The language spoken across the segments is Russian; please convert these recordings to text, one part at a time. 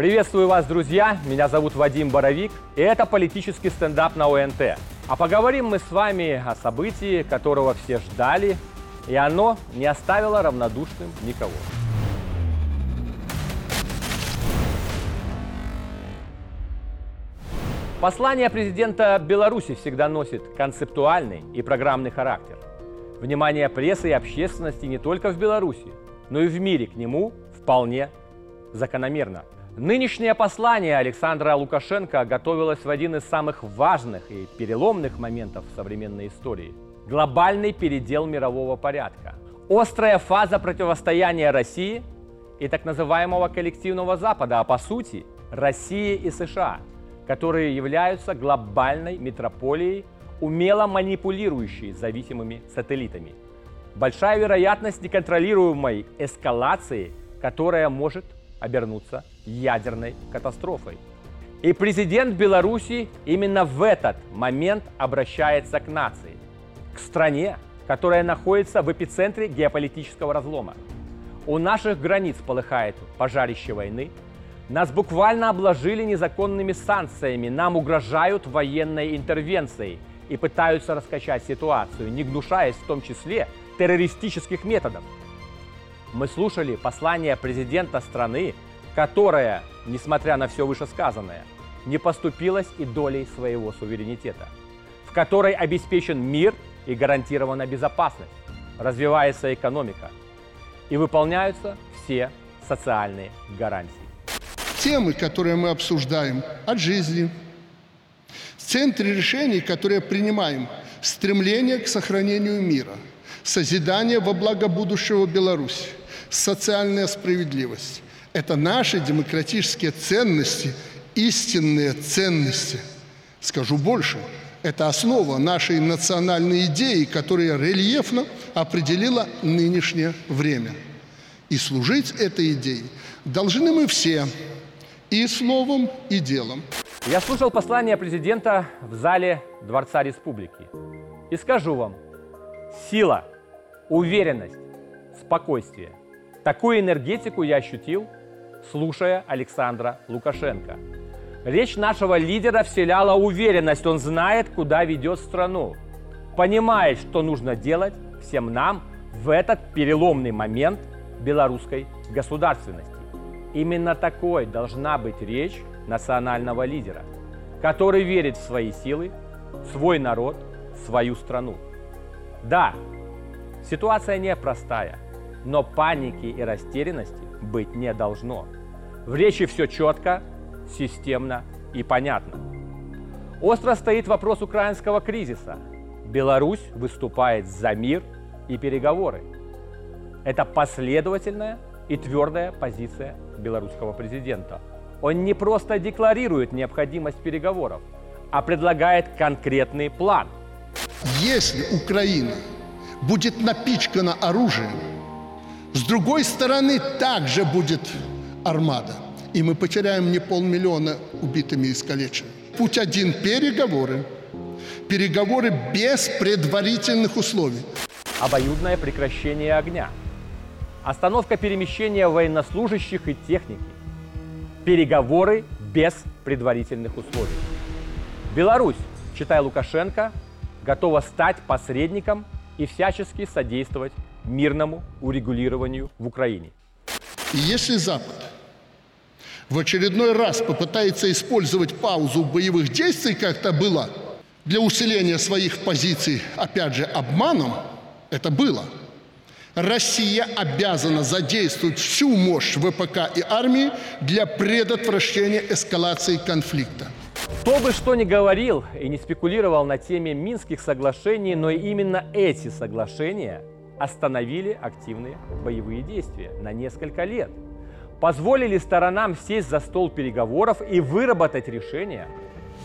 Приветствую вас, друзья! Меня зовут Вадим Боровик, и это политический стендап на ОНТ. А поговорим мы с вами о событии, которого все ждали, и оно не оставило равнодушным никого. Послание президента Беларуси всегда носит концептуальный и программный характер. Внимание прессы и общественности не только в Беларуси, но и в мире к нему вполне закономерно. Нынешнее послание Александра Лукашенко готовилось в один из самых важных и переломных моментов современной истории – глобальный передел мирового порядка. Острая фаза противостояния России и так называемого коллективного Запада, а по сути России и США, которые являются глобальной метрополией, умело манипулирующей зависимыми сателлитами. Большая вероятность неконтролируемой эскалации, которая может обернуться ядерной катастрофой. И президент Беларуси именно в этот момент обращается к нации, к стране, которая находится в эпицентре геополитического разлома. У наших границ полыхает пожарище войны, нас буквально обложили незаконными санкциями, нам угрожают военной интервенцией и пытаются раскачать ситуацию, не гнушаясь в том числе террористических методов. Мы слушали послание президента страны, которая, несмотря на все вышесказанное, не поступилась и долей своего суверенитета, в которой обеспечен мир и гарантирована безопасность, развивается экономика и выполняются все социальные гарантии. Темы, которые мы обсуждаем, от жизни, в центре решений, которые принимаем, стремление к сохранению мира, созидание во благо будущего Беларуси, социальная справедливость. Это наши демократические ценности, истинные ценности. Скажу больше, это основа нашей национальной идеи, которая рельефно определила нынешнее время. И служить этой идее должны мы все, и словом, и делом. Я слушал послание президента в зале Дворца Республики. И скажу вам, сила, уверенность, спокойствие – Такую энергетику я ощутил, слушая Александра Лукашенко. Речь нашего лидера вселяла уверенность, он знает, куда ведет страну, понимает, что нужно делать всем нам в этот переломный момент белорусской государственности. Именно такой должна быть речь национального лидера, который верит в свои силы, свой народ, свою страну. Да, ситуация непростая – но паники и растерянности быть не должно. В речи все четко, системно и понятно. Остро стоит вопрос украинского кризиса. Беларусь выступает за мир и переговоры. Это последовательная и твердая позиция белорусского президента. Он не просто декларирует необходимость переговоров, а предлагает конкретный план. Если Украина будет напичкана оружием, с другой стороны, также будет армада. И мы потеряем не полмиллиона убитыми и искалеченными. Путь один – переговоры. Переговоры без предварительных условий. Обоюдное прекращение огня. Остановка перемещения военнослужащих и техники. Переговоры без предварительных условий. Беларусь, читай Лукашенко, готова стать посредником и всячески содействовать мирному урегулированию в Украине. И если Запад в очередной раз попытается использовать паузу боевых действий, как это было, для усиления своих позиций, опять же, обманом, это было. Россия обязана задействовать всю мощь ВПК и армии для предотвращения эскалации конфликта. Кто бы что ни говорил и не спекулировал на теме Минских соглашений, но именно эти соглашения остановили активные боевые действия на несколько лет, позволили сторонам сесть за стол переговоров и выработать решение,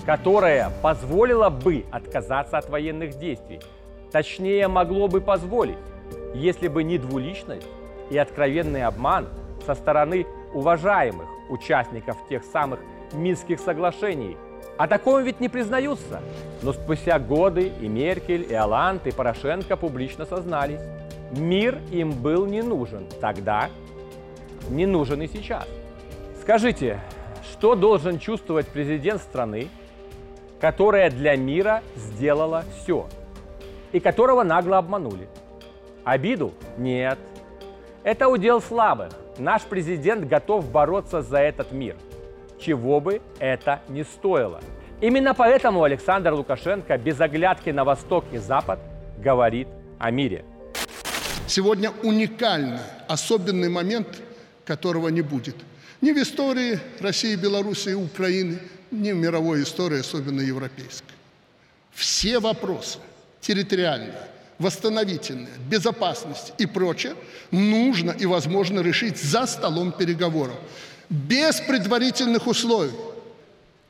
которое позволило бы отказаться от военных действий. Точнее, могло бы позволить, если бы не двуличность и откровенный обман со стороны уважаемых участников тех самых Минских соглашений. О таком ведь не признаются. Но спустя годы и Меркель, и Оланд, и Порошенко публично сознались. Мир им был не нужен тогда, не нужен и сейчас. Скажите, что должен чувствовать президент страны, которая для мира сделала все и которого нагло обманули? Обиду? Нет. Это удел слабых. Наш президент готов бороться за этот мир, чего бы это ни стоило. Именно поэтому Александр Лукашенко без оглядки на Восток и Запад говорит о мире. Сегодня уникальный, особенный момент, которого не будет. Ни в истории России, Беларуси и Украины, ни в мировой истории, особенно европейской. Все вопросы территориальные, восстановительные, безопасность и прочее нужно и возможно решить за столом переговоров, без предварительных условий.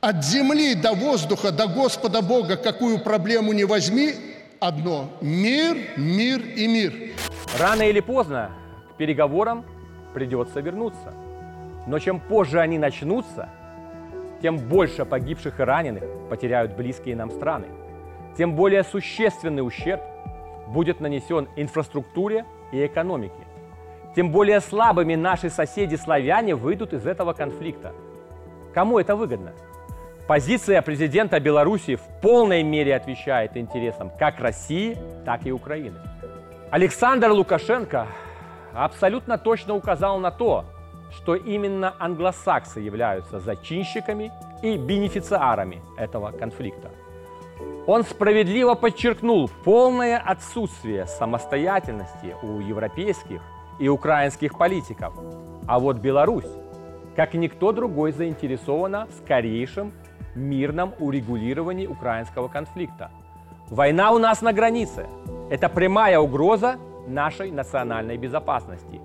От земли до воздуха, до Господа Бога, какую проблему не возьми, одно – мир, мир и мир. Рано или поздно к переговорам придется вернуться. Но чем позже они начнутся, тем больше погибших и раненых потеряют близкие нам страны. Тем более существенный ущерб будет нанесен инфраструктуре и экономике. Тем более слабыми наши соседи-славяне выйдут из этого конфликта. Кому это выгодно? Позиция президента Беларуси в полной мере отвечает интересам как России, так и Украины. Александр Лукашенко абсолютно точно указал на то, что именно англосаксы являются зачинщиками и бенефициарами этого конфликта. Он справедливо подчеркнул полное отсутствие самостоятельности у европейских и украинских политиков. А вот Беларусь, как никто другой, заинтересована в скорейшем мирном урегулировании украинского конфликта. Война у нас на границе. Это прямая угроза нашей национальной безопасности.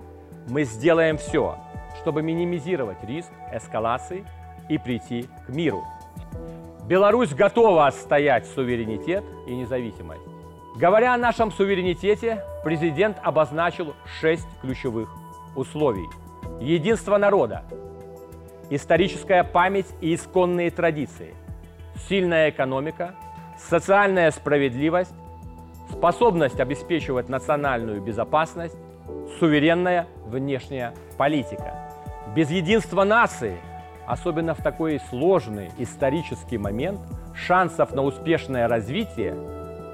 Мы сделаем все, чтобы минимизировать риск эскалации и прийти к миру. Беларусь готова отстоять суверенитет и независимость. Говоря о нашем суверенитете, президент обозначил шесть ключевых условий. Единство народа, историческая память и исконные традиции, сильная экономика, социальная справедливость, способность обеспечивать национальную безопасность, суверенная внешняя политика. Без единства нации, особенно в такой сложный исторический момент, шансов на успешное развитие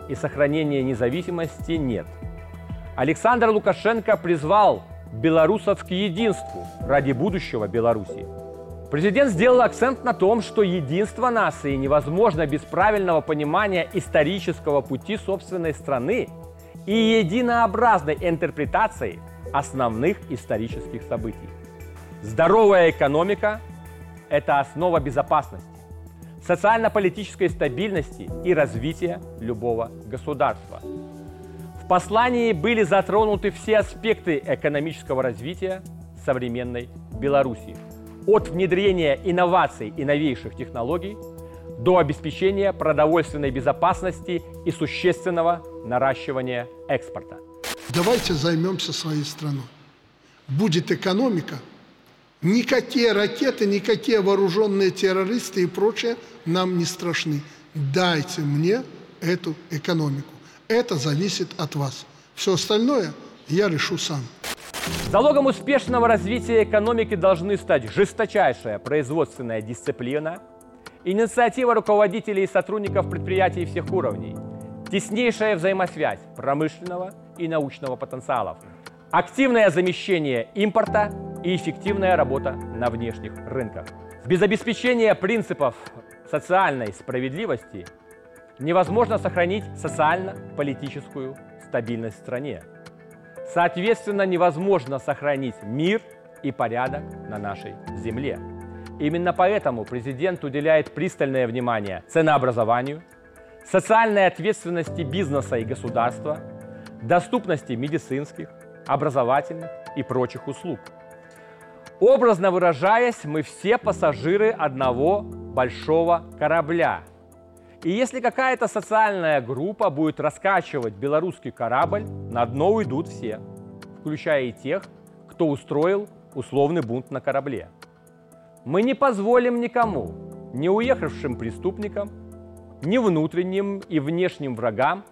и сохранение независимости нет. Александр Лукашенко призвал белорусов к единству ради будущего Беларуси. Президент сделал акцент на том, что единство нации невозможно без правильного понимания исторического пути собственной страны и единообразной интерпретации основных исторических событий. Здоровая экономика – это основа безопасности, социально-политической стабильности и развития любого государства. В послании были затронуты все аспекты экономического развития современной Беларуси – от внедрения инноваций и новейших технологий до обеспечения продовольственной безопасности и существенного наращивания экспорта. Давайте займемся своей страной. Будет экономика, никакие ракеты, никакие вооруженные террористы и прочее нам не страшны. Дайте мне эту экономику. Это зависит от вас. Все остальное я решу сам. Залогом успешного развития экономики должны стать жесточайшая производственная дисциплина, инициатива руководителей и сотрудников предприятий всех уровней, теснейшая взаимосвязь промышленного и научного потенциалов, активное замещение импорта и эффективная работа на внешних рынках. Без обеспечения принципов социальной справедливости невозможно сохранить социально-политическую стабильность в стране. Соответственно, невозможно сохранить мир и порядок на нашей земле. Именно поэтому президент уделяет пристальное внимание ценообразованию, социальной ответственности бизнеса и государства, доступности медицинских, образовательных и прочих услуг. Образно выражаясь, мы все пассажиры одного большого корабля – и если какая-то социальная группа будет раскачивать белорусский корабль, на дно уйдут все, включая и тех, кто устроил условный бунт на корабле. Мы не позволим никому, ни уехавшим преступникам, ни внутренним и внешним врагам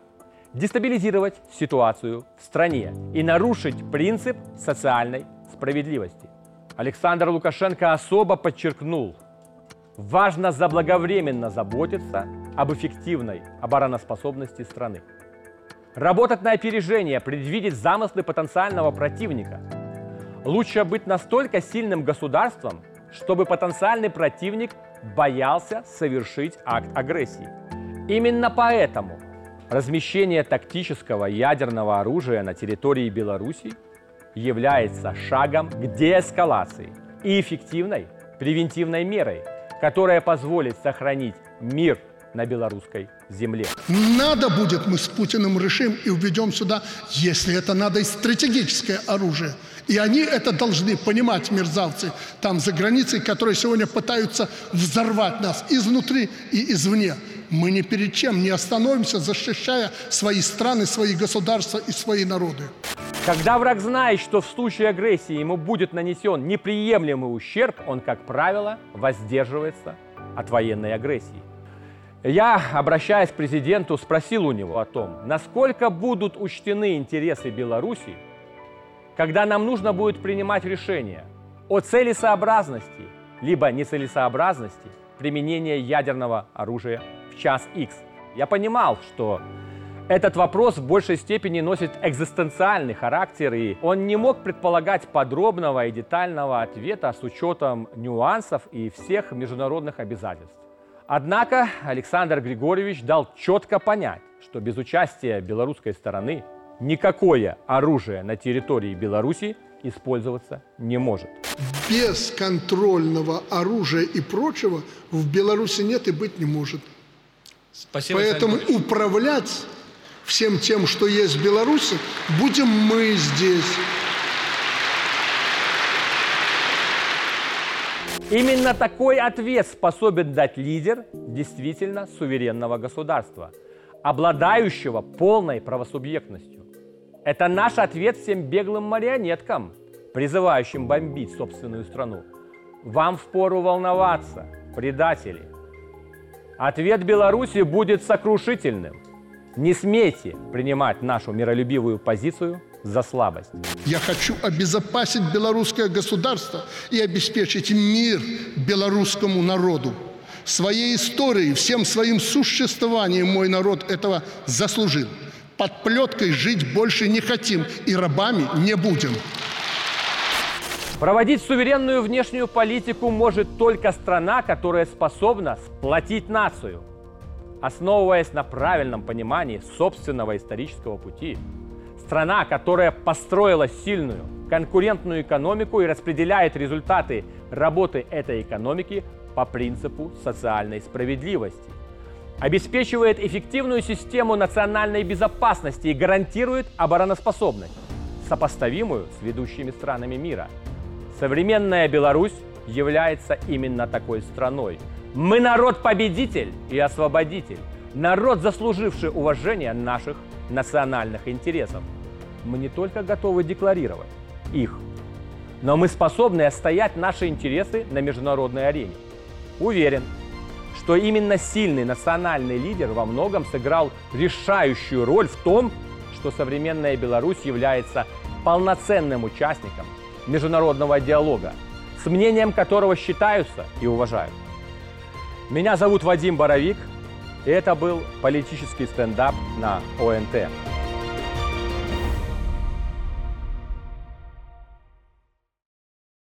дестабилизировать ситуацию в стране и нарушить принцип социальной справедливости. Александр Лукашенко особо подчеркнул важно заблаговременно заботиться об эффективной обороноспособности страны. Работать на опережение, предвидеть замыслы потенциального противника. Лучше быть настолько сильным государством, чтобы потенциальный противник боялся совершить акт агрессии. Именно поэтому размещение тактического ядерного оружия на территории Беларуси является шагом к деэскалации и эффективной превентивной мерой, которая позволит сохранить мир на белорусской земле. Надо будет, мы с Путиным решим и введем сюда, если это надо, и стратегическое оружие. И они это должны понимать, мерзавцы, там за границей, которые сегодня пытаются взорвать нас изнутри и извне. Мы ни перед чем не остановимся, защищая свои страны, свои государства и свои народы. Когда враг знает, что в случае агрессии ему будет нанесен неприемлемый ущерб, он, как правило, воздерживается от военной агрессии. Я, обращаясь к президенту, спросил у него о том, насколько будут учтены интересы Беларуси, когда нам нужно будет принимать решение о целесообразности либо нецелесообразности применения ядерного оружия в час X. Я понимал, что этот вопрос в большей степени носит экзистенциальный характер, и он не мог предполагать подробного и детального ответа с учетом нюансов и всех международных обязательств. Однако Александр Григорьевич дал четко понять, что без участия белорусской стороны никакое оружие на территории Беларуси использоваться не может. Без контрольного оружия и прочего в Беларуси нет и быть не может. Спасибо, Поэтому управлять всем тем, что есть в Беларуси, будем мы здесь. Именно такой ответ способен дать лидер действительно суверенного государства, обладающего полной правосубъектностью. Это наш ответ всем беглым марионеткам, призывающим бомбить собственную страну. Вам впору волноваться, предатели. Ответ Беларуси будет сокрушительным. Не смейте принимать нашу миролюбивую позицию за слабость. Я хочу обезопасить белорусское государство и обеспечить мир белорусскому народу. Своей историей, всем своим существованием мой народ этого заслужил. Под плеткой жить больше не хотим и рабами не будем. Проводить суверенную внешнюю политику может только страна, которая способна сплотить нацию, основываясь на правильном понимании собственного исторического пути – Страна, которая построила сильную, конкурентную экономику и распределяет результаты работы этой экономики по принципу социальной справедливости. Обеспечивает эффективную систему национальной безопасности и гарантирует обороноспособность, сопоставимую с ведущими странами мира. Современная Беларусь является именно такой страной. Мы народ-победитель и освободитель, народ, заслуживший уважение наших национальных интересов мы не только готовы декларировать их, но мы способны отстоять наши интересы на международной арене. Уверен, что именно сильный национальный лидер во многом сыграл решающую роль в том, что современная Беларусь является полноценным участником международного диалога, с мнением которого считаются и уважают. Меня зовут Вадим Боровик, и это был политический стендап на ОНТ.